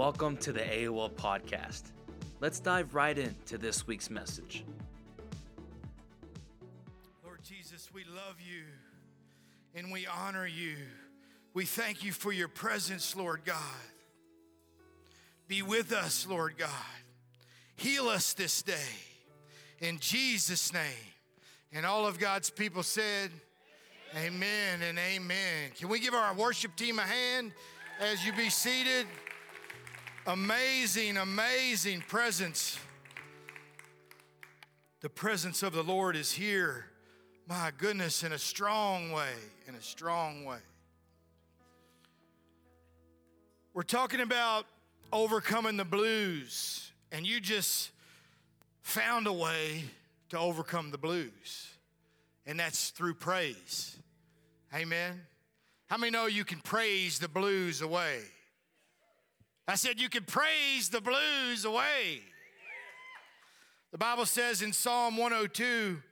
Welcome to the AOL podcast. Let's dive right into this week's message. Lord Jesus, we love you and we honor you. We thank you for your presence, Lord God. Be with us, Lord God. Heal us this day in Jesus' name. And all of God's people said, Amen and amen. Can we give our worship team a hand as you be seated? Amazing, amazing presence. The presence of the Lord is here. My goodness, in a strong way, in a strong way. We're talking about overcoming the blues, and you just found a way to overcome the blues, and that's through praise. Amen. How many know you can praise the blues away? I said, You can praise the blues away. The Bible says in Psalm 102,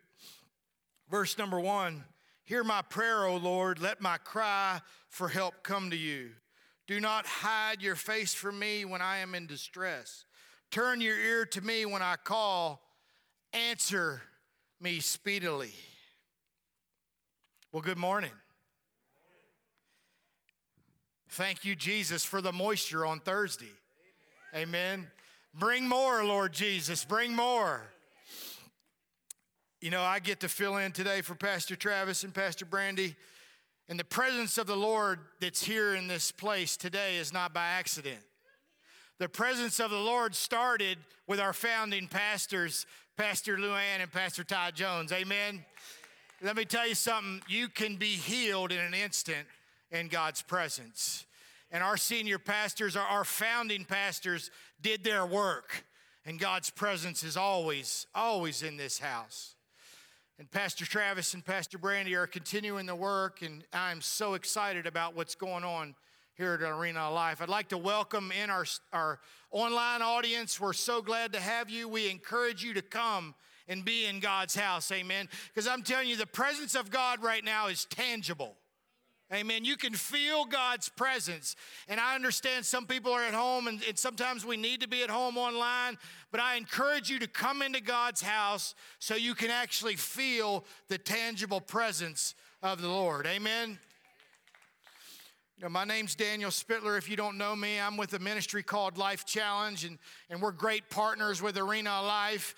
verse number one, Hear my prayer, O Lord, let my cry for help come to you. Do not hide your face from me when I am in distress. Turn your ear to me when I call. Answer me speedily. Well, good morning. Thank you, Jesus, for the moisture on Thursday. Amen. Amen. Bring more, Lord Jesus. Bring more. You know, I get to fill in today for Pastor Travis and Pastor Brandy. And the presence of the Lord that's here in this place today is not by accident. The presence of the Lord started with our founding pastors, Pastor Luann and Pastor Todd Jones. Amen. Let me tell you something. You can be healed in an instant in God's presence. And our senior pastors, our founding pastors, did their work. And God's presence is always, always in this house. And Pastor Travis and Pastor Brandy are continuing the work, and I'm so excited about what's going on here at Arena of Life. I'd like to welcome in our, our online audience. We're so glad to have you. We encourage you to come and be in God's house. Amen. Because I'm telling you, the presence of God right now is tangible. Amen. You can feel God's presence. And I understand some people are at home and, and, sometimes we need to be at home online, but I encourage you to come into God's house so you can actually feel the tangible presence of the Lord. Amen. You know, my name's Daniel Spitler. If you don't know me, I'm with a ministry called Life Challenge, and, and we're great partners with Arena Life.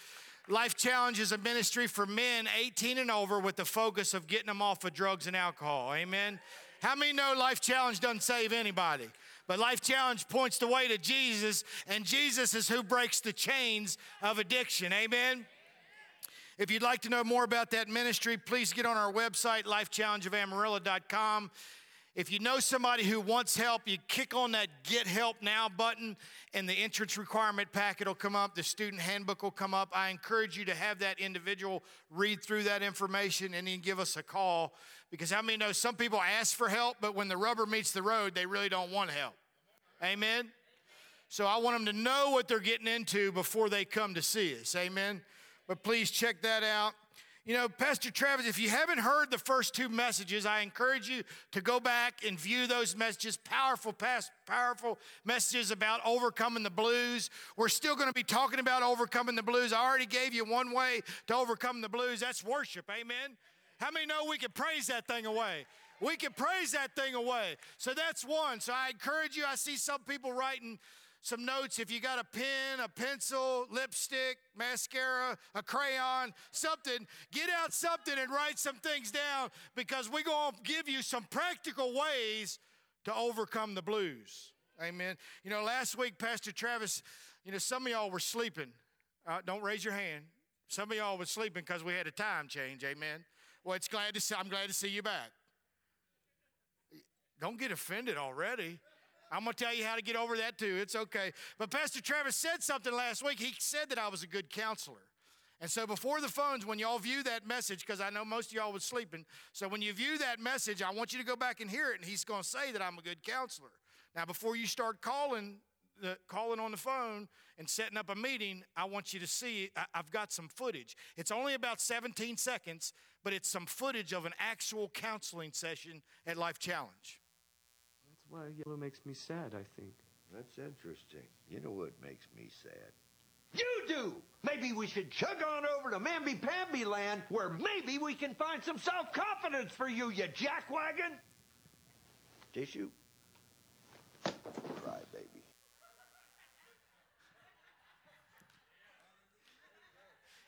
Life Challenge is a ministry for men 18 and over with the focus of getting them off of drugs and alcohol. Amen. How many know Life Challenge doesn't save anybody? But Life Challenge points the way to Jesus, and Jesus is who breaks the chains of addiction. Amen. If you'd like to know more about that ministry, please get on our website, lifechallengeofamarillo.com. If you know somebody who wants help, you kick on that Get Help Now button, and the entrance requirement packet will come up. The student handbook will come up. I encourage you to have that individual read through that information and then give us a call. Because how many know some people ask for help, but when the rubber meets the road, they really don't want help? Amen? So I want them to know what they're getting into before they come to see us. Amen? But please check that out. You know, Pastor Travis, if you haven't heard the first two messages, I encourage you to go back and view those messages. Powerful, past, powerful messages about overcoming the blues. We're still going to be talking about overcoming the blues. I already gave you one way to overcome the blues. That's worship. Amen. How many know we can praise that thing away? We can praise that thing away. So that's one. So I encourage you. I see some people writing some notes if you got a pen, a pencil, lipstick, mascara, a crayon, something, get out something and write some things down because we're going to give you some practical ways to overcome the blues. Amen. You know, last week, Pastor Travis, you know, some of y'all were sleeping. Uh, don't raise your hand. Some of y'all were sleeping because we had a time change. Amen. Well, it's glad to see, I'm glad to see you back. Don't get offended already. I'm going to tell you how to get over that too. It's okay. But Pastor Travis said something last week. He said that I was a good counselor. And so before the phones, when y'all view that message, because I know most of y'all was sleeping, so when you view that message, I want you to go back and hear it, and he's going to say that I'm a good counselor. Now, before you start calling, the, calling on the phone and setting up a meeting, I want you to see I, I've got some footage. It's only about 17 seconds, but it's some footage of an actual counseling session at Life Challenge why yellow makes me sad, I think. That's interesting. You know what makes me sad? You do! Maybe we should chug on over to Mamby-Pamby land where maybe we can find some self-confidence for you, you jackwagon! Tissue? Cry,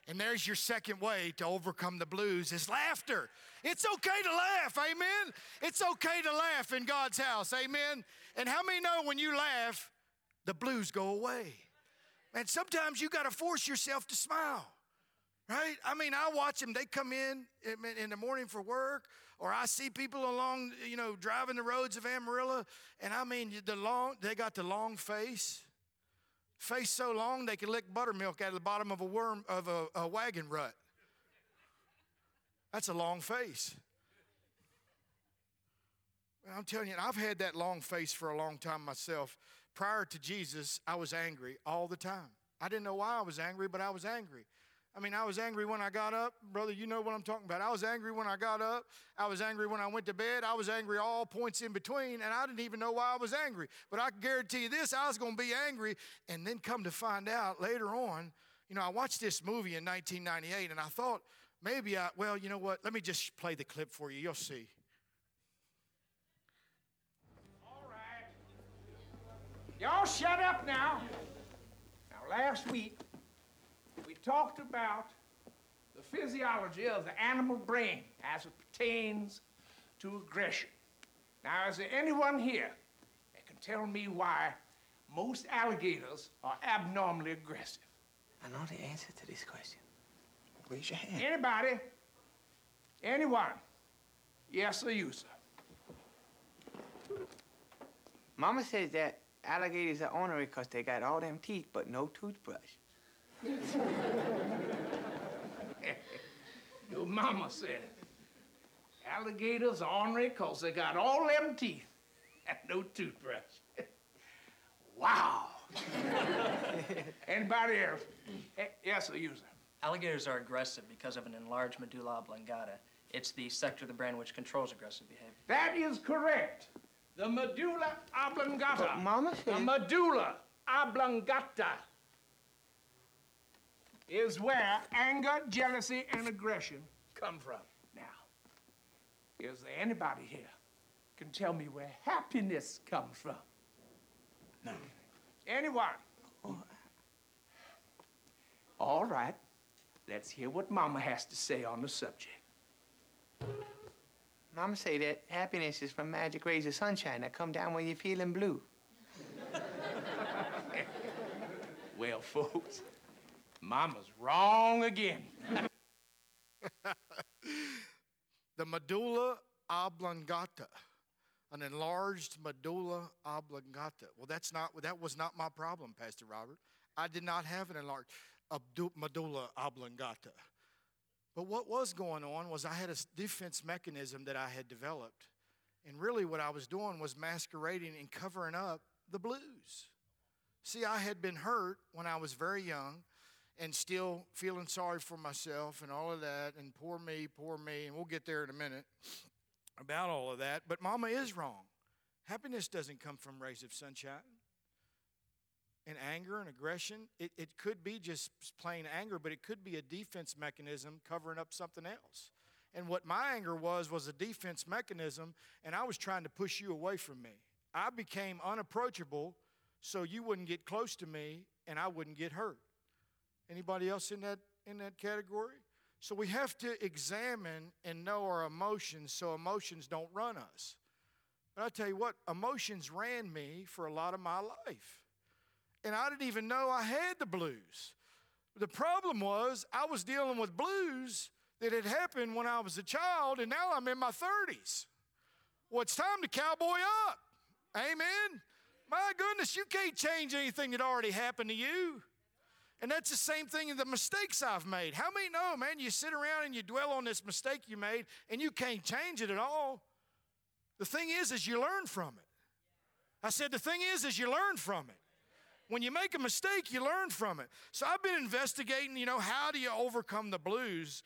And there's your second way to overcome the blues is laughter. It's okay to laugh, amen? It's okay to laugh in God's house, amen? And how many know when you laugh, the blues go away? And sometimes you got to force yourself to smile, right? I mean, I watch them, they come in in the morning for work, or I see people along, you know, driving the roads of Amarillo, and I mean, the long, they got the long face face so long they could lick buttermilk out of the bottom of a worm of a, a wagon rut. That's a long face. I'm telling you, I've had that long face for a long time myself. Prior to Jesus, I was angry all the time. I didn't know why I was angry, but I was angry. I mean, I was angry when I got up. Brother, you know what I'm talking about. I was angry when I got up. I was angry when I went to bed. I was angry all points in between, and I didn't even know why I was angry. But I can guarantee you this I was going to be angry. And then come to find out later on, you know, I watched this movie in 1998, and I thought maybe I, well, you know what? Let me just play the clip for you. You'll see. All right. Y'all shut up now. Now, last week, we talked about the physiology of the animal brain as it pertains to aggression. Now, is there anyone here that can tell me why most alligators are abnormally aggressive? I know the answer to this question. Raise your hand. Anybody? Anyone? Yes or you, sir? Mama says that alligators are ornery because they got all them teeth but no toothbrush. Your mama said it. alligators are ornery because they got all them teeth and no toothbrush. wow. Anybody else? Eh, Yes, sir, you, sir. Alligators are aggressive because of an enlarged medulla oblongata. It's the sector of the brain which controls aggressive behavior. That is correct. The medulla oblongata. But Mama The medulla oblongata is where anger, jealousy, and aggression come from. Now, is there anybody here can tell me where happiness comes from? No. Anyone? All right. Let's hear what Mama has to say on the subject. Mama say that happiness is from magic rays of sunshine that come down when you're feeling blue. Well, folks, Mama's wrong again. the medulla oblongata, an enlarged medulla oblongata. Well, that's not that was not my problem, Pastor Robert. I did not have an enlarged medulla oblongata. But what was going on was I had a defense mechanism that I had developed. And really, what I was doing was masquerading and covering up the blues. See, I had been hurt when I was very young and still feeling sorry for myself and all of that, and poor me, poor me, and we'll get there in a minute about all of that. But Mama is wrong. Happiness doesn't come from rays of sunshine. And anger and aggression, it, it could be just plain anger, but it could be a defense mechanism covering up something else. And what my anger was, was a defense mechanism, and I was trying to push you away from me. I became unapproachable so you wouldn't get close to me and I wouldn't get hurt. Anybody else in that in that category? So we have to examine and know our emotions so emotions don't run us. But I tell you what, emotions ran me for a lot of my life. And I didn't even know I had the blues. The problem was I was dealing with blues that had happened when I was a child, and now I'm in my 30s. Well, it's time to cowboy up. Amen. My goodness, you can't change anything that already happened to you. And that's the same thing in the mistakes I've made. How many know, man, you sit around and you dwell on this mistake you made and you can't change it at all? The thing is, is you learn from it. I said, the thing is, is you learn from it. When you make a mistake, you learn from it. So I've been investigating, you know, how do you overcome the blues?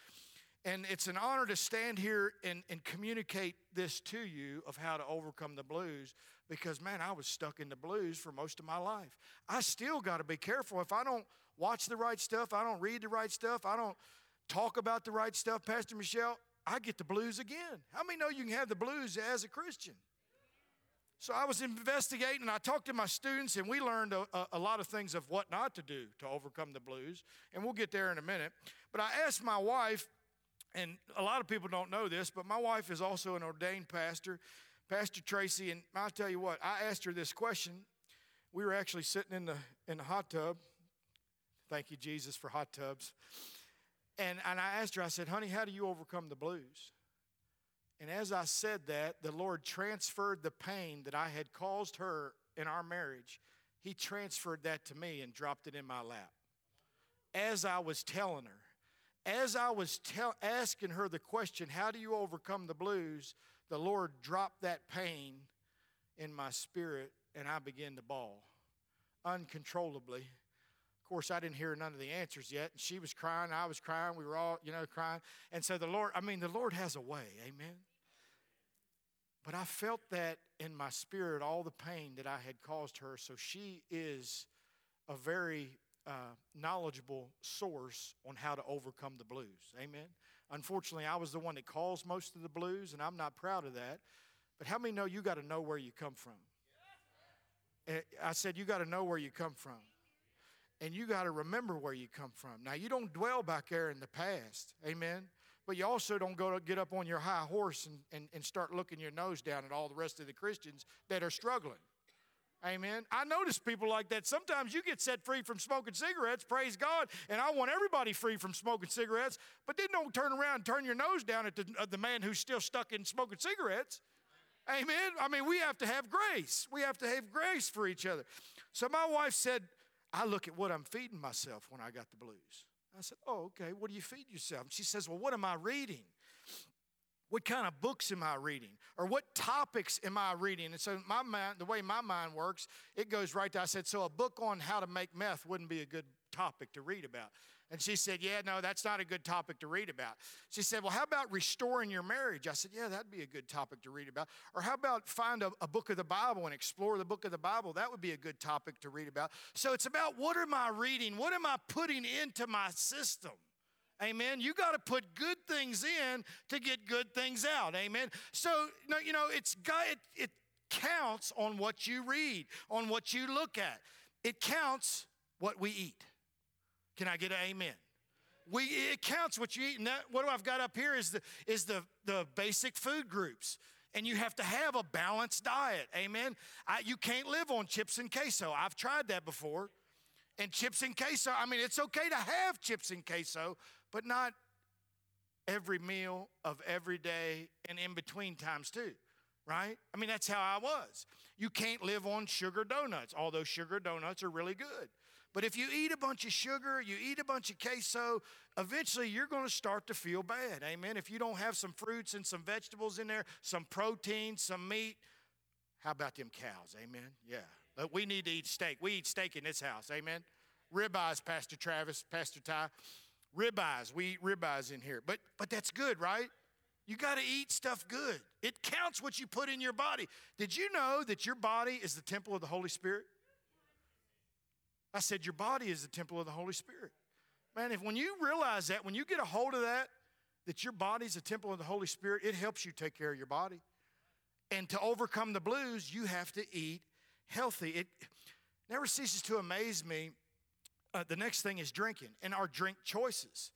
And it's an honor to stand here and, and communicate this to you of how to overcome the blues because, man, I was stuck in the blues for most of my life. I still got to be careful. If I don't watch the right stuff, I don't read the right stuff, I don't talk about the right stuff, Pastor Michelle, I get the blues again. How many know you can have the blues as a Christian? So I was investigating, and I talked to my students, and we learned a, a, a, lot of things of what not to do to overcome the blues. And we'll get there in a minute. But I asked my wife, and a lot of people don't know this, but my wife is also an ordained pastor, Pastor Tracy. And I'll tell you what, I asked her this question. We were actually sitting in the in the hot tub. Thank you, Jesus, for hot tubs. And, and I asked her, I said, honey, how do you overcome the blues? And as I said that, the Lord transferred the pain that I had caused her in our marriage. He transferred that to me and dropped it in my lap. As I was telling her, as I was asking her the question, How do you overcome the blues? the Lord dropped that pain in my spirit and I began to bawl uncontrollably. Of course, I didn't hear none of the answers yet. And she was crying, I was crying, we were all, you know, crying. And so the Lord, I mean, the Lord has a way, amen. But I felt that in my spirit, all the pain that I had caused her. So she is a very uh, knowledgeable source on how to overcome the blues. Amen. Unfortunately, I was the one that caused most of the blues, and I'm not proud of that. But how many know you got to know where you come from? Eh, I said, you got to know where you come from. And you got to remember where you come from. Now, you don't dwell back there in the past. Amen. But you also don't go to get up on your high horse and, and, and start looking your nose down at all the rest of the Christians that are struggling. Amen. I notice people like that. Sometimes you get set free from smoking cigarettes, praise God, and I want everybody free from smoking cigarettes, but then don't turn around and turn your nose down at the, uh, the man who's still stuck in smoking cigarettes. Amen. I mean, we have to have grace. We have to have grace for each other. So my wife said, I look at what I'm feeding myself when I got the blues. I said, Oh, okay, what do you feed yourself? And she says, Well, what am I reading? What kind of books am I reading? Or what topics am I reading? And so my mind, the way my mind works, it goes right to I said, so a book on how to make meth wouldn't be a good topic to read about. And she said, Yeah, no, that's not a good topic to read about. She said, Well, how about restoring your marriage? I said, Yeah, that'd be a good topic to read about. Or how about find a, a, book of the Bible and explore the book of the Bible? That would be a good topic to read about. So it's about what am I reading? What am I putting into my system? Amen. You got to put good things in to get good things out. Amen. So, you know, it's it, it counts on what you read, on what you look at. It counts what we eat. Can I get an amen? We, it counts what you eat. And that, what I've got up here is the, is the, the basic food groups. And you have to have a balanced diet. Amen. I, you can't live on chips and queso. I've tried that before. And chips and queso, I mean, it's okay to have chips and queso, but not every meal of every day and in between times too, right? I mean, that's how I was. You can't live on sugar donuts, although sugar donuts are really good. But if you eat a bunch of sugar, you eat a bunch of queso, eventually you're going to start to feel bad. Amen. If you don't have some fruits and some vegetables in there, some protein, some meat, how about them cows? Amen. Yeah. But we need to eat steak. We eat steak in this house. Amen. Ribeyes, Pastor Travis, Pastor Ty. Ribeyes. We eat ribeyes in here. But but that's good, right? You got to eat stuff good. It counts what you put in your body. Did you know that your body is the temple of the Holy Spirit? I said your body is the temple of the Holy Spirit. Man, if when you realize that, when you get a hold of that, that your body is a temple of the Holy Spirit, it helps you take care of your body. And to overcome the blues, you have to eat healthy. It never ceases to amaze me uh, the next thing is drinking and our drink choices.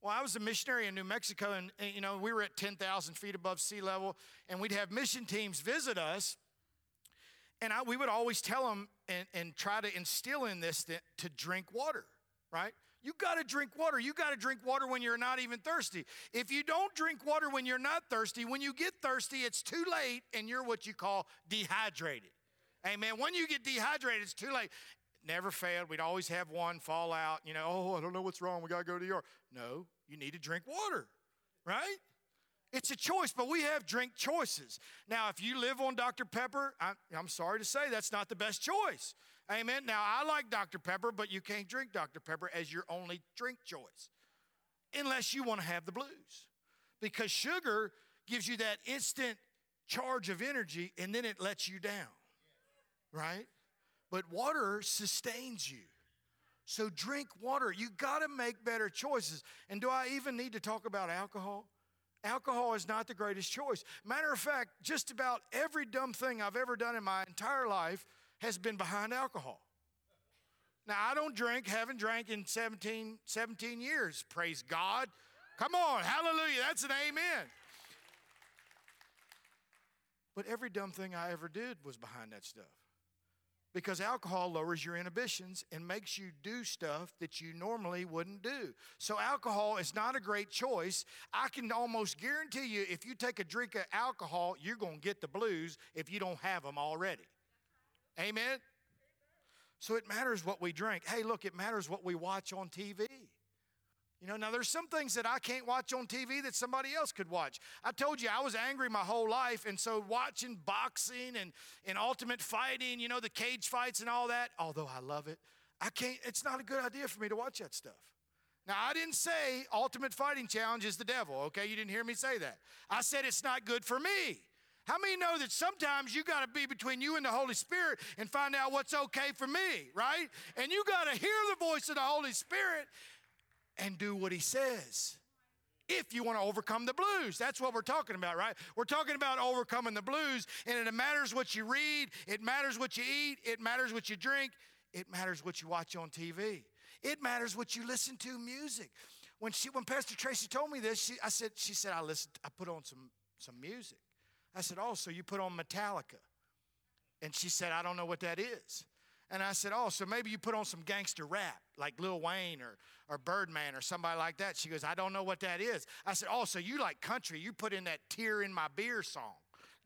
Well, I was a missionary in New Mexico, and, and you know we were at 10,000 feet above sea level, and we'd have mission teams visit us, and I, we would always tell them and, and try to instill in this to, to drink water, right? You got to drink water. You got to drink water when you're not even thirsty. If you don't drink water when you're not thirsty, when you get thirsty, it's too late, and you're what you call dehydrated. Amen. When you get dehydrated, it's too late never failed. We'd always have one fall out, you know, oh, I don't know what's wrong. We got to go to the ER. No, you need to drink water, right? It's a choice, but we have drink choices. Now, if you live on Dr. Pepper, I, am sorry to say that's not the best choice. Amen. Now, I like Dr. Pepper, but you can't drink Dr. Pepper as your only drink choice unless you want to have the blues. because sugar gives you that instant charge of energy and then it lets you down, right? But water sustains you. So drink water. You got to make better choices. And do I even need to talk about alcohol? Alcohol is not the greatest choice. Matter of fact, just about every dumb thing I've ever done in my entire life has been behind alcohol. Now, I don't drink, haven't drank in 17, 17 years. Praise God. Come on, hallelujah. That's an amen. But every dumb thing I ever did was behind that stuff. Because alcohol lowers your inhibitions and makes you do stuff that you normally wouldn't do. So, alcohol is not a great choice. I can almost guarantee you if you take a drink of alcohol, you're going to get the blues if you don't have them already. Amen? So, it matters what we drink. Hey, look, it matters what we watch on TV. You know, now there's some things that I can't watch on TV that somebody else could watch. I told you I was angry my whole life, and so watching boxing and, and ultimate fighting, you know, the cage fights and all that, although I love it, I can't, it's not a good idea for me to watch that stuff. Now, I didn't say Ultimate Fighting Challenge is the devil, okay? You didn't hear me say that. I said it's not good for me. How many know that sometimes you got to be between you and the Holy Spirit and find out what's okay for me, right? And you got to hear the voice of the Holy Spirit and do what he says. If you want to overcome the blues, that's what we're talking about, right? We're talking about overcoming the blues, and it matters what you read, it matters what you eat, it matters what you drink, it matters what you watch on TV, it matters what you listen to music. When she, when Pastor Tracy told me this, she, I said, she said, I listened, I put on some some music. I said, oh, so you put on Metallica? And she said, I don't know what that is. And I said, Oh, so maybe you put on some gangster rap like Lil Wayne or, or Birdman or somebody like that. She goes, I don't know what that is. I said, Oh, so you like country. You put in that tear in my beer song.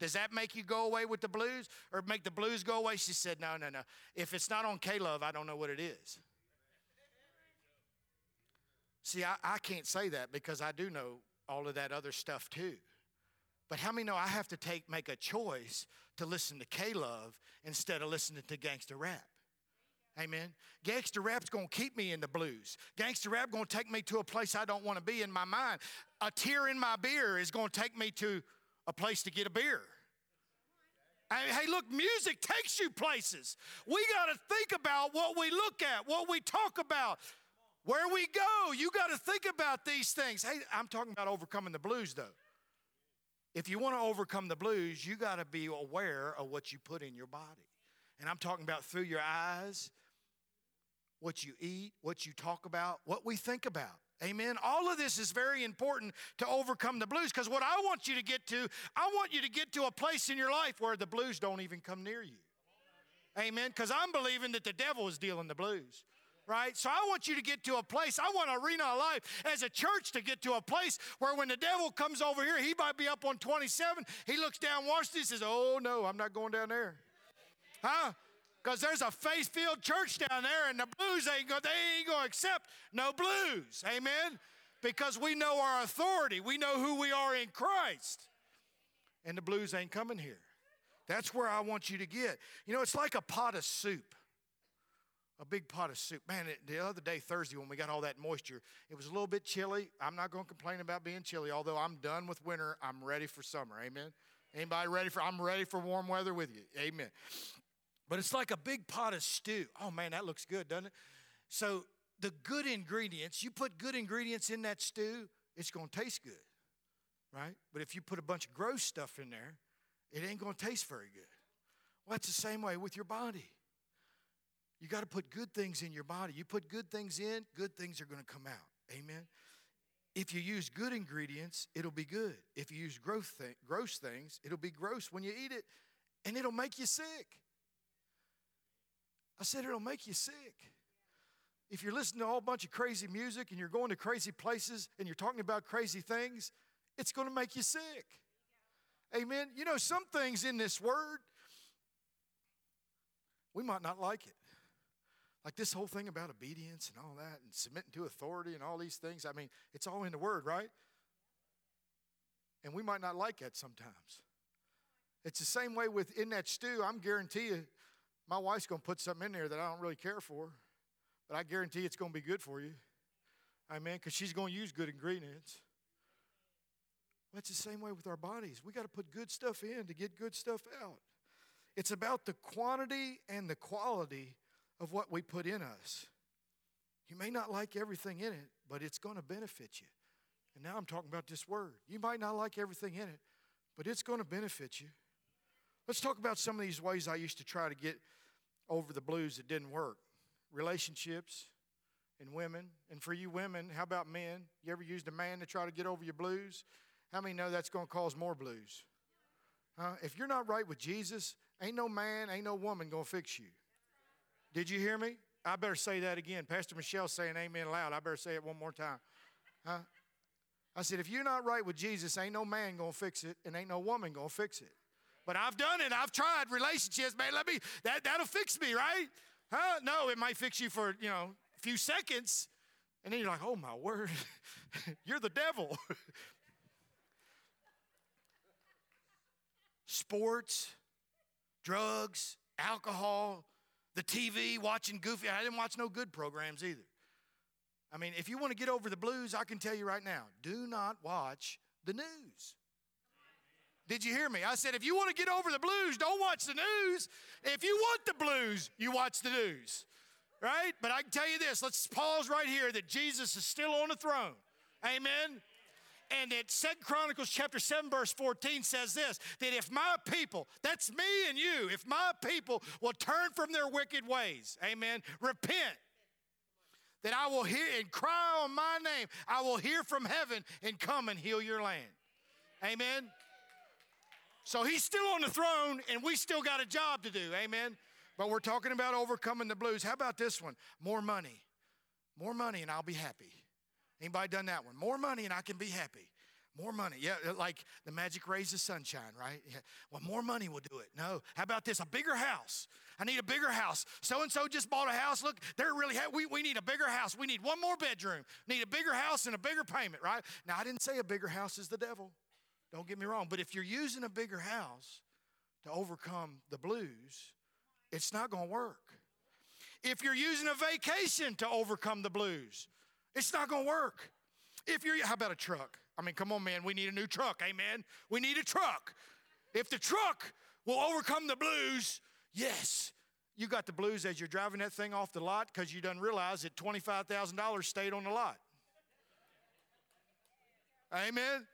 Does that make you go away with the blues or make the blues go away? She said, No, no, no. If it's not on K Love, I don't know what it is. See, I, I can't say that because I do know all of that other stuff too. But how many know I have to take make a choice to listen to K Love instead of listening to gangster rap? Amen. Gangster rap's gonna keep me in the blues. Gangster rap gonna take me to a place I don't want to be in my mind. A tear in my beer is gonna take me to a place to get a beer. Hey, look, music takes you places. We got to think about what we look at, what we talk about, where we go. You got to think about these things. Hey, I'm talking about overcoming the blues, though. If you want to overcome the blues, you got to be aware of what you put in your body. And I'm talking about through your eyes, what you eat, what you talk about, what we think about. Amen. All of this is very important to overcome the blues because what I want you to get to, I want you to get to a place in your life where the blues don't even come near you. Amen. Because I'm believing that the devil is dealing the blues. Right? So I want you to get to a place. I want Arena of Life as a church to get to a place where when the devil comes over here, he might be up on 27. He looks down Washington, and says, Oh no, I'm not going down there. Huh? Because there's a faith filled church down there, and the blues ain't going, they ain't going to accept no blues. Amen? Because we know our authority, we know who we are in Christ. And the blues ain't coming here. That's where I want you to get. You know, it's like a pot of soup. A big pot of soup. Man, the other day, Thursday, when we got all that moisture, it was a little bit chilly. I'm not going to complain about being chilly, although I'm done with winter. I'm ready for summer. Amen. Anybody ready for? I'm ready for warm weather with you. Amen. But it's like a big pot of stew. Oh man, that looks good, doesn't it? So the good ingredients, you put good ingredients in that stew, it's going to taste good, right? But if you put a bunch of gross stuff in there, it ain't going to taste very good. Well, it's the same way with your body. You got to put good things in your body. You put good things in, good things are going to come out. Amen. If you use good ingredients, it'll be good. If you use gross, th- gross things, it'll be gross when you eat it, and it'll make you sick. I said, it'll make you sick. If you're listening to a whole bunch of crazy music and you're going to crazy places and you're talking about crazy things, it's going to make you sick. Amen. You know, some things in this word, we might not like it. Like this whole thing about obedience and all that and submitting to authority and all these things. I mean, it's all in the word, right? And we might not like that sometimes. It's the same way with in that stew. I'm guarantee you, my wife's going to put something in there that I don't really care for, but I guarantee it's going to be good for you. Amen. Because she's going to use good ingredients. That's the same way with our bodies. We got to put good stuff in to get good stuff out. It's about the quantity and the quality of what we put in us. You may not like everything in it, but it's going to benefit you. And now I'm talking about this word. You might not like everything in it, but it's going to benefit you. Let's talk about some of these ways I used to try to get over the blues that didn't work. Relationships and women. And for you women, how about men? You ever used a man to try to get over your blues? How many know that's going to cause more blues? Huh? If you're not right with Jesus, ain't no man, ain't no woman going to fix you. Did you hear me? I better say that again. Pastor Michelle saying amen loud. I better say it one more time. Huh? I said, if you're not right with Jesus, ain't no man going to fix it, and ain't no woman going to fix it. But I've done it. I've tried relationships, man. Let me, that, that'll fix me, right? Huh? No, it might fix you for, you know, a few seconds. And then you're like, oh my word, you're the devil. Sports, drugs, alcohol, the TV, watching goofy. I didn't watch no good programs either. I mean, if you want to get over the blues, I can tell you right now do not watch the news. Did you hear me? I said, if you want to get over the blues, don't watch the news. If you want the blues, you watch the news, right? But I can tell you this let's pause right here that Jesus is still on the throne. Amen. And that Second Chronicles chapter 7, verse 14 says this that if my people, that's me and you, if my people will turn from their wicked ways, amen, repent, that I will hear and cry on my name, I will hear from heaven and come and heal your land. Amen. So he's still on the throne, and we still got a job to do. Amen. But we're talking about overcoming the blues. How about this one? More money. More money, and I'll be happy. Anybody done that one? More money, and I can be happy. More money. Yeah, like the magic rays of sunshine, right? Yeah. Well, more money will do it. No. How about this? A bigger house. I need a bigger house. So and so just bought a house. Look, they're really, we, we need a bigger house. We need one more bedroom. Need a bigger house and a bigger payment, right? Now, I didn't say a bigger house is the devil. Don't get me wrong. But if you're using a bigger house to overcome the blues, it's not going to work. If you're using a vacation to overcome the blues, it's not going to work. If you're, how about a truck? I mean, come on, man, we need a new truck. Amen. We need a truck. If the truck will overcome the blues, yes. You got the blues as you're driving that thing off the lot because you done realize that $25,000 stayed on the lot. Amen.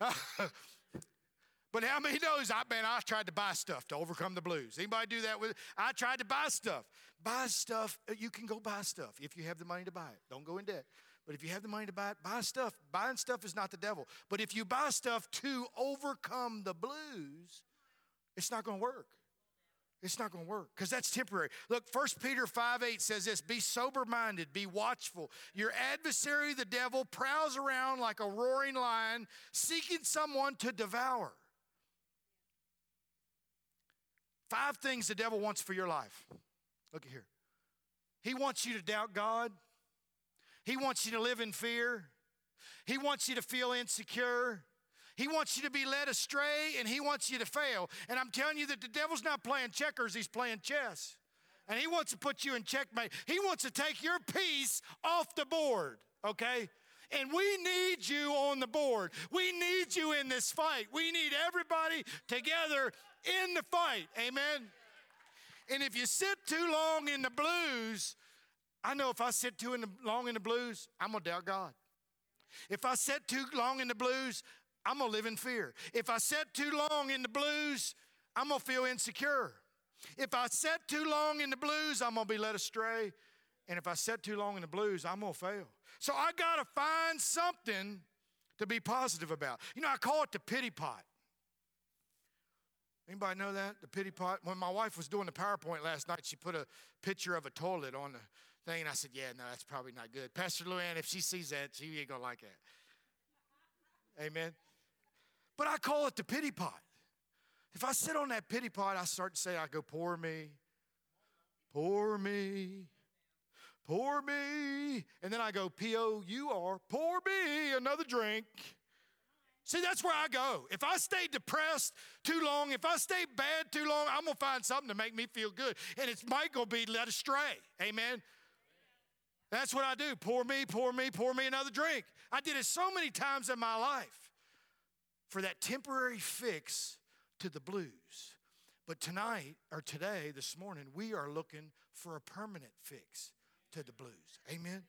but how many knows I man, I tried to buy stuff to overcome the blues. Anybody do that with I tried to buy stuff. Buy stuff. Uh, you can go buy stuff if you have the money to buy it. Don't go in debt. But if you have the money to buy it, buy stuff. Buying stuff is not the devil. But if you buy stuff to overcome the blues, it's not going to work. It's not going to work because that's temporary. Look, 1 Peter 5 8 says this Be sober minded, be watchful. Your adversary, the devil, prowls around like a roaring lion, seeking someone to devour. Five things the devil wants for your life. Look at here. He wants you to doubt God, he wants you to live in fear, he wants you to feel insecure. He wants you to be led astray and he wants you to fail. And I'm telling you that the devil's not playing checkers, he's playing chess. And he wants to put you in checkmate. He wants to take your piece off the board, okay? And we need you on the board. We need you in this fight. We need everybody together in the fight. Amen. And if you sit too long in the blues, I know if I sit too long in the blues, I'm going to doubt God. If I sit too long in the blues, I'm gonna live in fear. If I sit too long in the blues, I'm gonna feel insecure. If I sit too long in the blues, I'm gonna be led astray. And if I sit too long in the blues, I'm gonna fail. So I gotta find something to be positive about. You know, I call it the pity pot. Anybody know that? The pity pot? When my wife was doing the PowerPoint last night, she put a picture of a toilet on the thing, and I said, Yeah, no, that's probably not good. Pastor Luann, if she sees that, she ain't gonna like that. Amen. But I call it the pity pot. If I sit on that pity pot, I start to say, I go, poor me, poor me, poor me. And then I go, P O U R, pour me another drink. See, that's where I go. If I stay depressed too long, if I stay bad too long, I'm gonna find something to make me feel good. And it's might go be led astray. Amen. That's what I do. Pour me, pour me, pour me another drink. I did it so many times in my life. for that temporary fix to the blues. But tonight, or today, this morning, we are looking for a permanent fix to the blues. Amen?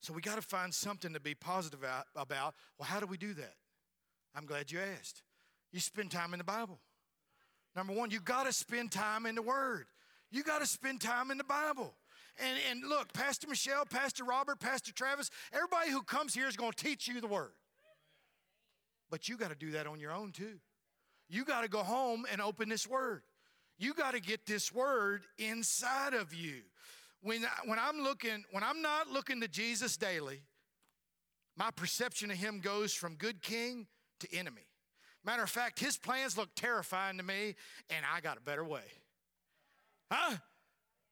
So we got to find something to be positive about. Well, how do we do that? I'm glad you asked. You spend time in the Bible. Number one, you got to spend time in the Word. You got to spend time in the Bible. And, and look, Pastor Michelle, Pastor Robert, Pastor Travis, everybody who comes here is going to teach you the Word. But you got to do that on your own too. You got to go home and open this Word. You got to get this Word inside of you. When, when I'm looking, when I'm not looking to Jesus daily, my perception of him goes from good king to enemy. Matter of fact, his plans look terrifying to me, and I got a better way. Huh?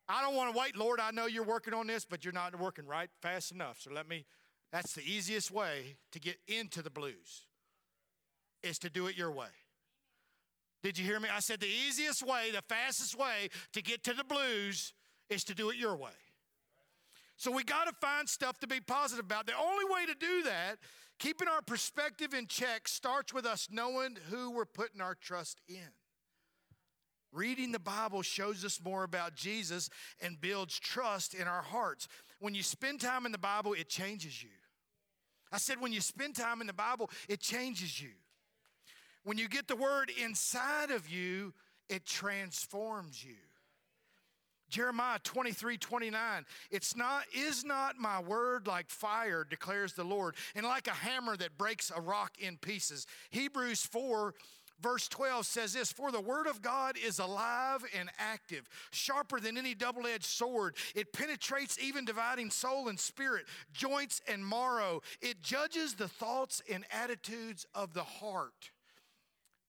I don't want to wait, Lord. I know you're working on this, but you're not working right fast enough. So let me, that's the easiest way to get into the blues, is to do it your way. Did you hear me? I said the easiest way, the fastest way to get to the blues is to do it your way. So we got to find stuff to be positive about. The only way to do that, keeping our perspective in check, starts with us knowing who we're putting our trust in. Reading the Bible shows us more about Jesus and builds trust in our hearts. When you spend time in the Bible, it changes you. I said, when you spend time in the Bible, it changes you. When you get the word inside of you, it transforms you. Jeremiah 23, 29. It's not, is not my word like fire, declares the Lord, and like a hammer that breaks a rock in pieces. Hebrews 4, verse 12 says this For the word of God is alive and active, sharper than any double edged sword. It penetrates even dividing soul and spirit, joints and marrow. It judges the thoughts and attitudes of the heart.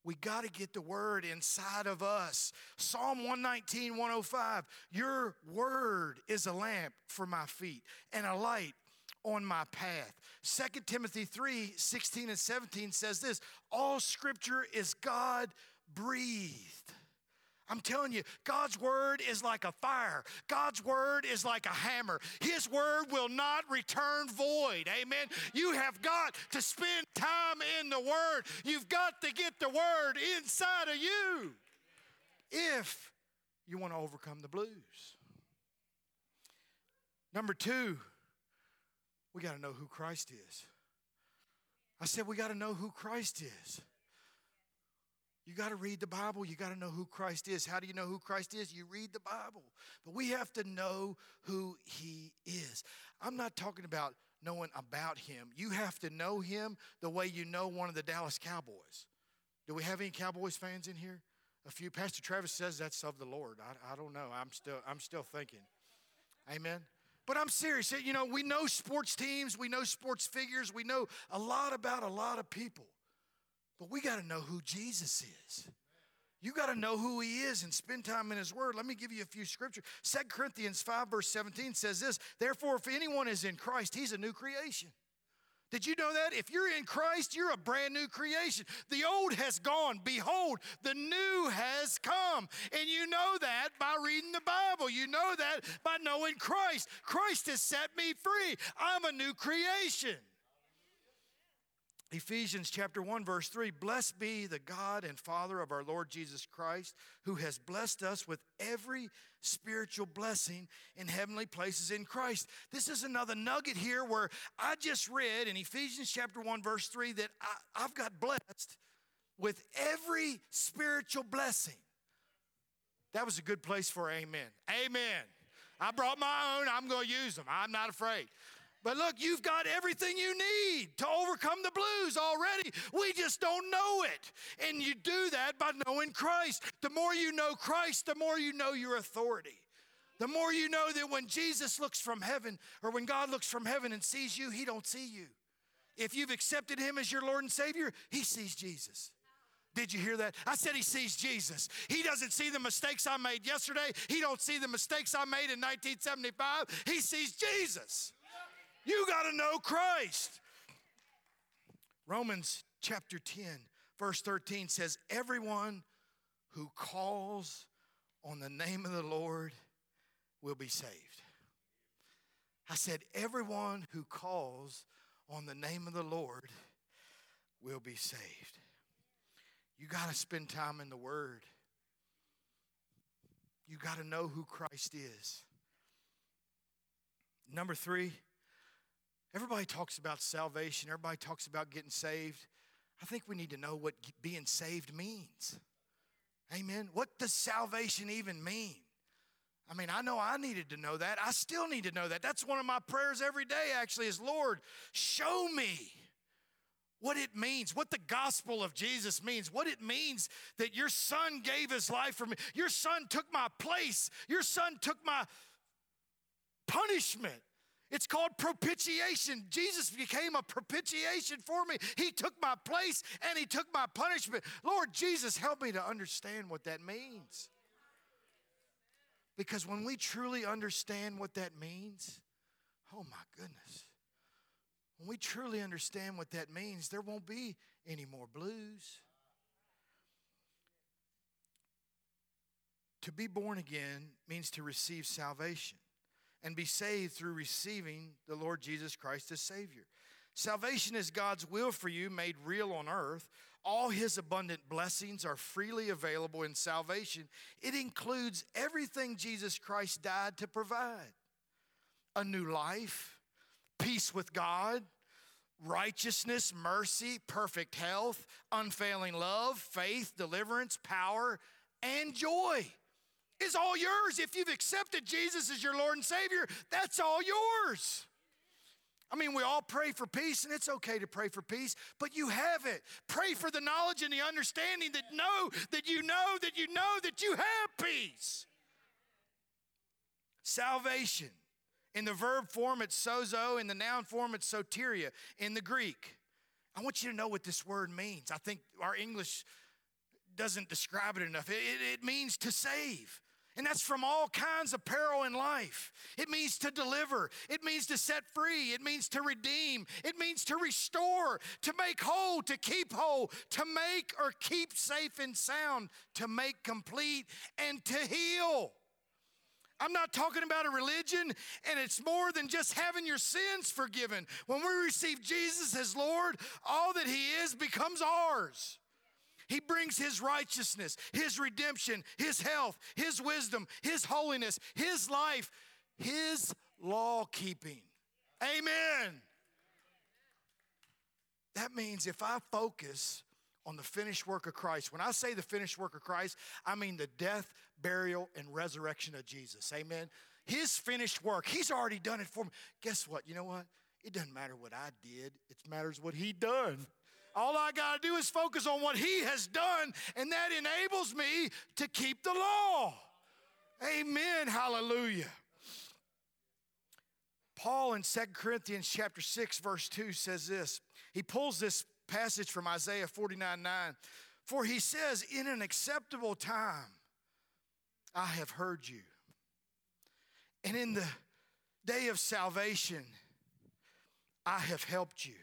We got to get the word inside of us. Psalm 119, 105. Your word is a lamp for my feet and a light on my path. 2 Timothy 3, 16 and 17 says this All scripture is God breathed I'm telling you, God's word is like a fire. God's word is like a hammer. His word will not return void. Amen. You have got to spend time in the word. You've got to get the word inside of you if you want to overcome the blues. Number two, we got to know who Christ is. I said we got to know who Christ is. You got to read the Bible. You got to know who Christ is. How do you know who Christ is? You read the Bible. But we have to know who He is. I'm not talking about knowing about Him. You have to know Him the way you know one of the Dallas Cowboys. Do we have any Cowboys fans in here? A few. Pastor Travis says that's of the Lord. I, I don't know. I'm still, I'm still thinking. Amen. But I'm serious. You know, we know sports teams, we know sports figures, we know a lot about a lot of people. But we got to know who Jesus is. You got to know who he is and spend time in his word. Let me give you a few scriptures. 2 Corinthians 5, verse 17 says this Therefore, if anyone is in Christ, he's a new creation. Did you know that? If you're in Christ, you're a brand new creation. The old has gone. Behold, the new has come. And you know that by reading the Bible. You know that by knowing Christ. Christ has set me free. I'm a new creation. Ephesians chapter 1 verse 3 Blessed be the God and Father of our Lord Jesus Christ who has blessed us with every spiritual blessing in heavenly places in Christ. This is another nugget here where I just read in Ephesians chapter 1 verse 3 that I, I've got blessed with every spiritual blessing. That was a good place for amen. Amen. I brought my own. I'm going to use them. I'm not afraid. But look, you've got everything you need to overcome the blues already. We just don't know it. And you do that by knowing Christ. The more you know Christ, the more you know your authority. The more you know that when Jesus looks from heaven or when God looks from heaven and sees you, he don't see you. If you've accepted him as your Lord and Savior, he sees Jesus. Did you hear that? I said he sees Jesus. He doesn't see the mistakes I made yesterday. He don't see the mistakes I made in 1975. He sees Jesus. You got to know Christ. Romans chapter 10, verse 13 says, Everyone who calls on the name of the Lord will be saved. I said, Everyone who calls on the name of the Lord will be saved. You got to spend time in the Word. You got to know who Christ is. Number three, everybody talks about salvation, everybody talks about getting saved. I think we need to know what being saved means. Amen. What does salvation even mean? I mean, I know I needed to know that. I still need to know that. That's one of my prayers every day, actually, is Lord, show me what it means, what the gospel of Jesus means, what it means that your son gave his life for me. Your son took my place, your son took my punishment. It's called propitiation. Jesus became a propitiation for me. He took my place and He took my punishment. Lord Jesus, help me to understand what that means. Because when we truly understand what that means, oh my goodness. When we truly understand what that means, there won't be any more blues. To be born again means to receive salvation and be saved through receiving the Lord Jesus Christ as Savior. Salvation is God's will for you made real on earth. All His abundant blessings are freely available in salvation. It includes everything Jesus Christ died to provide a new life, peace with God, righteousness, mercy, perfect health, unfailing love, faith, deliverance, power, and joy is all yours. If you've accepted Jesus as your Lord and Savior, that's all yours. I mean, we all pray for peace, and it's okay to pray for peace, but you have it. Pray for the knowledge and the understanding that know that you know that you know that you have peace. Salvation. In the verb form, it's sozo. In the noun form, it's soteria in the Greek. I want you to know what this word means. I think our English doesn't describe it enough. It, it, means to save. And that's from all kinds of peril in life. It means to deliver. It means to set free. It means to redeem. It means to restore, to make whole, to keep whole, to make or keep safe and sound, to make complete, and to heal. I'm not talking about a religion, and it's more than just having your sins forgiven. When we receive Jesus as Lord, all that He is becomes ours. He brings His righteousness, His redemption, His health, His wisdom, His holiness, His life, His law keeping. Amen. That means if I focus on the finished work of Christ, when I say the finished work of Christ, I mean the death, burial, and resurrection of Jesus. Amen. His finished work, He's already done it for me. Guess what? You know what? It doesn't matter what I did, it matters what He done. All I got to do is focus on what He has done, and that enables me to keep the law. Amen. Hallelujah. Paul in 2 Corinthians chapter 6 verse 2 says this. He pulls this passage from Isaiah 49 9. For he says, In an acceptable time I have heard you. And in the day of salvation I have helped you.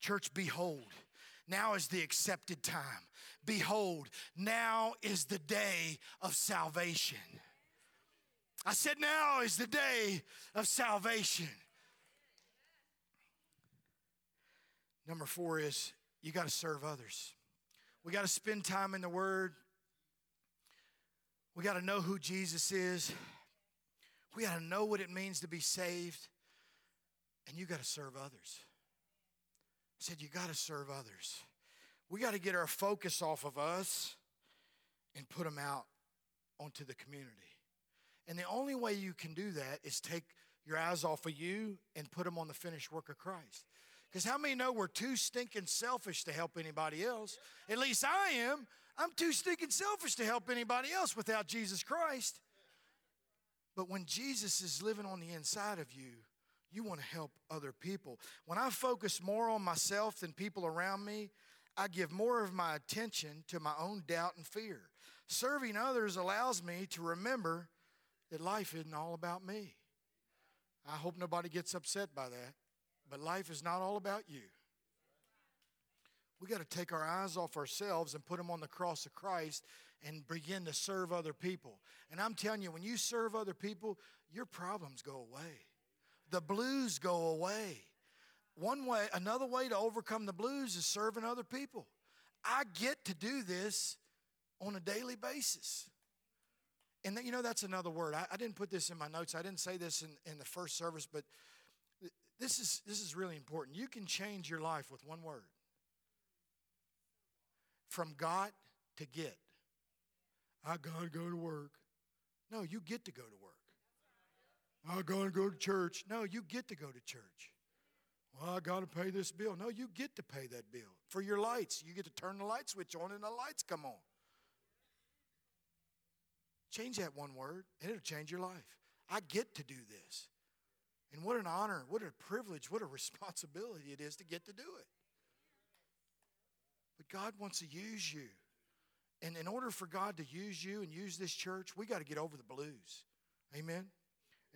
Church, behold, now is the accepted time. Behold, now is the day of salvation. I said, now is the day of salvation. Number four is you got to serve others. We got to spend time in the Word. We got to know who Jesus is. We got to know what it means to be saved. And you got to serve others. Said, You got to serve others. We got to get our focus off of us and put them out onto the community. And the only way you can do that is take your eyes off of you and put them on the finished work of Christ. Because how many know we're too stinking selfish to help anybody else? At least I am. I'm too stinking selfish to help anybody else without Jesus Christ. But when Jesus is living on the inside of you, you want to help other people. When I focus more on myself than people around me, I give more of my attention to my own doubt and fear. Serving others allows me to remember that life isn't all about me. I hope nobody gets upset by that, but life is not all about you. We got to take our eyes off ourselves and put them on the cross of Christ and begin to serve other people. And I'm telling you, when you serve other people, your problems go away the blues go away. one way, another way to overcome the blues is serving other people. I get to do this on a daily basis. And then, you know, that's another word. I, I, didn't put this in my notes. I didn't say this in, in the first service, but this is, this is really important. You can change your life with one word from got to get. I got to go to work. No, you get to go to work. I got to go to church. No, you get to go to church. Well, I got to pay this bill. No, you get to pay that bill. For your lights, you get to turn the light switch on and the lights come on. Change that one word, and it'll change your life. I get to do this. And what an honor, what a privilege, what a responsibility it is to get to do it. But God wants to use you. And in order for God to use you and use this church, we got to get over the blues. Amen.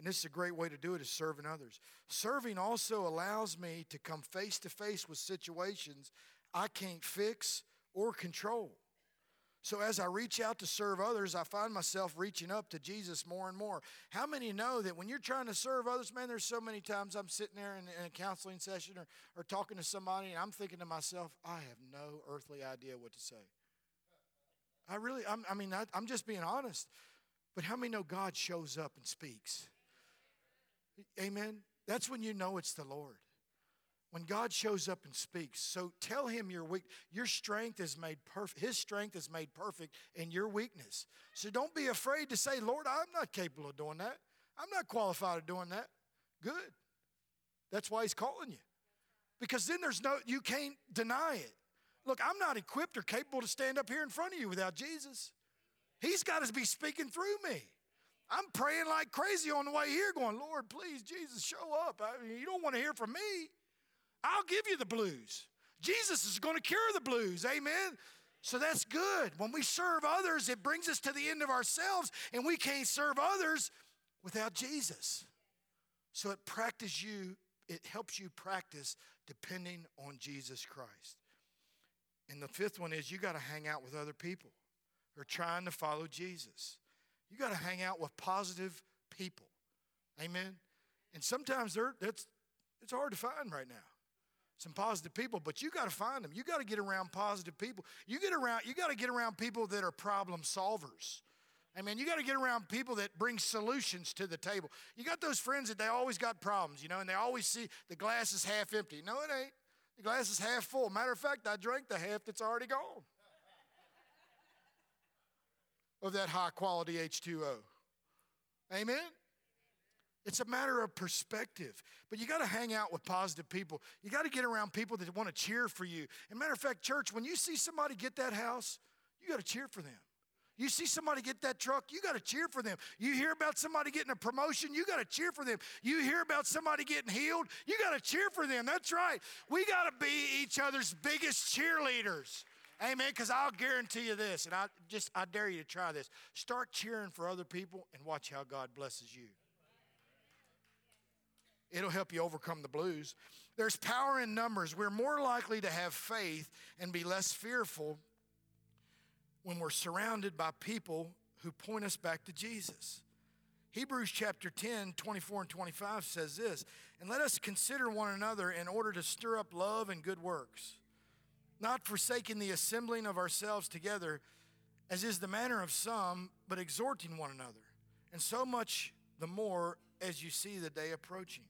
And this is a great way to do it is serving others. Serving also allows me to come face to face with situations I can't fix or control. So as I reach out to serve others, I find myself reaching up to Jesus more and more. How many know that when you're trying to serve others, man, there's so many times I'm sitting there in, in a counseling session or, or talking to somebody and I'm thinking to myself, I have no earthly idea what to say. I really, I'm, i mean, I, I'm just being honest. But how many know God shows up and speaks? Amen? That's when you know it's the Lord when God shows up and speaks. So tell him your weak your strength is made perfect. His strength is made perfect in your weakness. So don't be afraid to say, "Lord, I'm not capable of doing that. I'm not qualified of doing that." Good. That's why he's calling you. Because then there's no you can't deny it. Look, I'm not equipped or capable to stand up here in front of you without Jesus. He's got to be speaking through me. I'm praying like crazy on the way here, going, Lord, please, Jesus, show up. I mean, you don't want to hear from me. I'll give you the blues. Jesus is going to cure the blues. Amen. So that's good. When we serve others, it brings us to the end of ourselves, and we can't serve others without Jesus. So it practice you, it helps you practice depending on Jesus Christ. And the fifth one is you got to hang out with other people who are trying to follow Jesus. You got to hang out with positive people. Amen. And sometimes they're, that's, it's hard to find right now some positive people, but you got to find them. You got to get around positive people. You get around you got to get around people that are problem solvers. I mean, you got to get around people that bring solutions to the table. You got those friends that they always got problems, you know, and they always see the glass is half empty. No, it ain't. The glass is half full. Matter of fact, I drank the half that's already gone of that high quality H2O. Amen? It's a matter of perspective. But you got to hang out with positive people. You got to get around people that want to cheer for you. And matter of fact, church, when you see somebody get that house, you got to cheer for them. You see somebody get that truck, you got to cheer for them. You hear about somebody getting a promotion, you got to cheer for them. You hear about somebody getting healed, you got to cheer for them. That's right. We got to be each other's biggest cheerleaders. Amen. Because I'll guarantee you this, and I just I dare you to try this. Start cheering for other people and watch how God blesses you. It'll help you overcome the blues. There's power in numbers. We're more likely to have faith and be less fearful when we're surrounded by people who point us back to Jesus. Hebrews chapter 10, 24 and 25 says this And let us consider one another in order to stir up love and good works, not forsaking the assembling of ourselves together, as is the manner of some, but exhorting one another, and so much the more as you see the day approaching.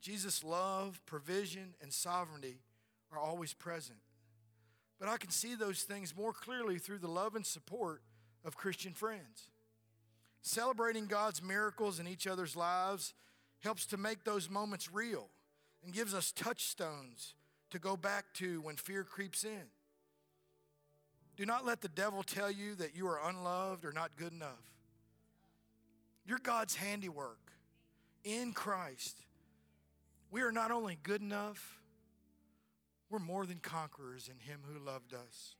Jesus' love, provision, and sovereignty are always present. But I can see those things more clearly through the love and support of Christian friends. Celebrating God's miracles in each other's lives helps to make those moments real and gives us touchstones to go back to when fear creeps in. Do not let the devil tell you that you are unloved or not good enough. You're God's handiwork in Christ we are not only good enough, we're more than conquerors in him who loved us.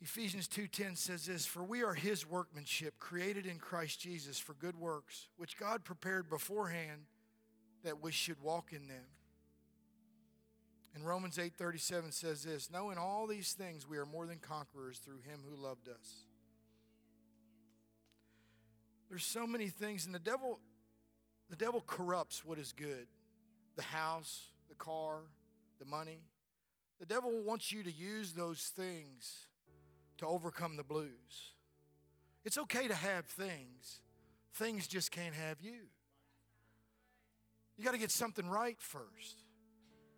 Ephesians 2:10 says this, "For we are his workmanship, created in Christ Jesus for good works, which God prepared beforehand that we should walk in them." And Romans 8:37 says this, "Knowing all these things, we are more than conquerors through him who loved us." There's so many things and the devil the devil corrupts what is good. the house, the car, the money. The devil wants you to use those things to overcome the blues. It's okay to have things, things just can't have you. You got to get something right first.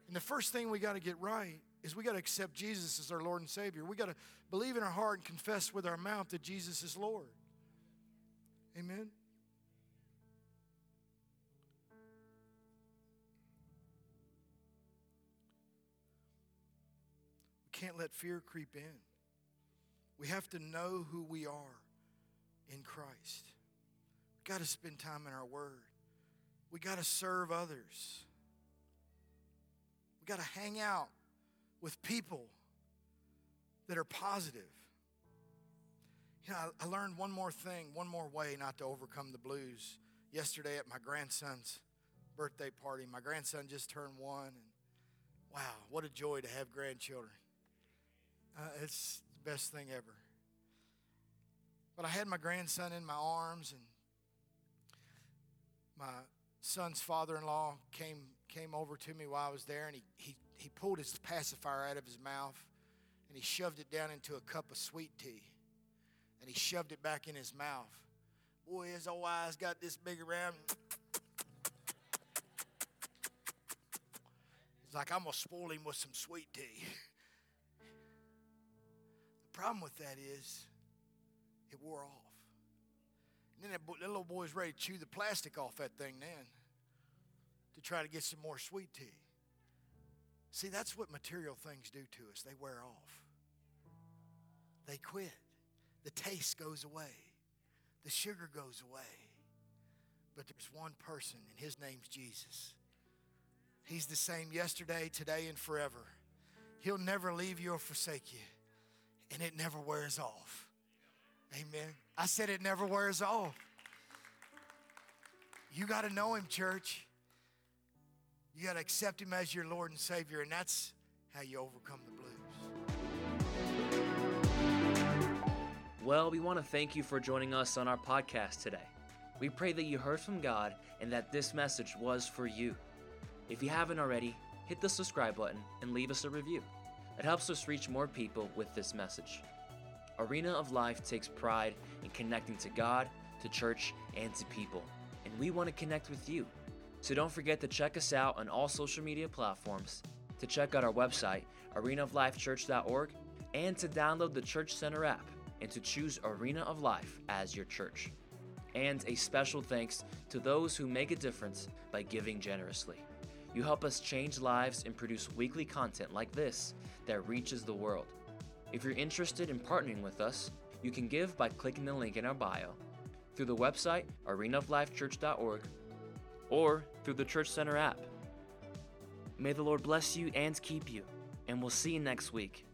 And the first thing we got to get right is we got to accept Jesus as our Lord and Savior. We got to believe in our heart and confess with our mouth that Jesus is Lord. Amen. We can't let fear creep in. We have to know who we are in Christ. We got to spend time in our Word. We got to serve others. We got to hang out with people that are positive. You know, I, I learned one more thing, one more way not to overcome the blues. Yesterday at my grandson's birthday party, my grandson just turned one, and wow, what a joy to have grandchildren. Uh, it's the best thing ever. But I had my grandson in my arms, and my son's father-in-law came came over to me while I was there, and he he he pulled his pacifier out of his mouth, and he shoved it down into a cup of sweet tea, and he shoved it back in his mouth. Boy, his old eyes got this big around. He's like, I'm gonna spoil him with some sweet tea. The problem with that is it wore off. And then that, that little boy's ready to chew the plastic off that thing then to try to get some more sweet tea. See, that's what material things do to us. They wear off. They quit. The taste goes away. The sugar goes away. But there's one person, and his name's Jesus. He's the same yesterday, today, and forever. He'll never leave you or forsake you, and it never wears off. Amen. I said it never wears off. You got to know him, church. You got to accept him as your Lord and Savior, and that's how you overcome the blues. Well, we want to thank you for joining us on our podcast today. We pray that you heard from God and that this message was for you. If you haven't already, hit the subscribe button and leave us a review. It helps us reach more people with this message. Arena of Life takes pride in connecting to God, to church, and to people, and we want to connect with you. So don't forget to check us out on all social media platforms, to check out our website, arenaoflifechurch.org, and to download the Church Center app and to choose Arena of Life as your church. And a special thanks to those who make a difference by giving generously. You help us change lives and produce weekly content like this that reaches the world. If you're interested in partnering with us, you can give by clicking the link in our bio, through the website arenaoflifechurch.org, or through the Church Center app. May the Lord bless you and keep you, and we'll see you next week.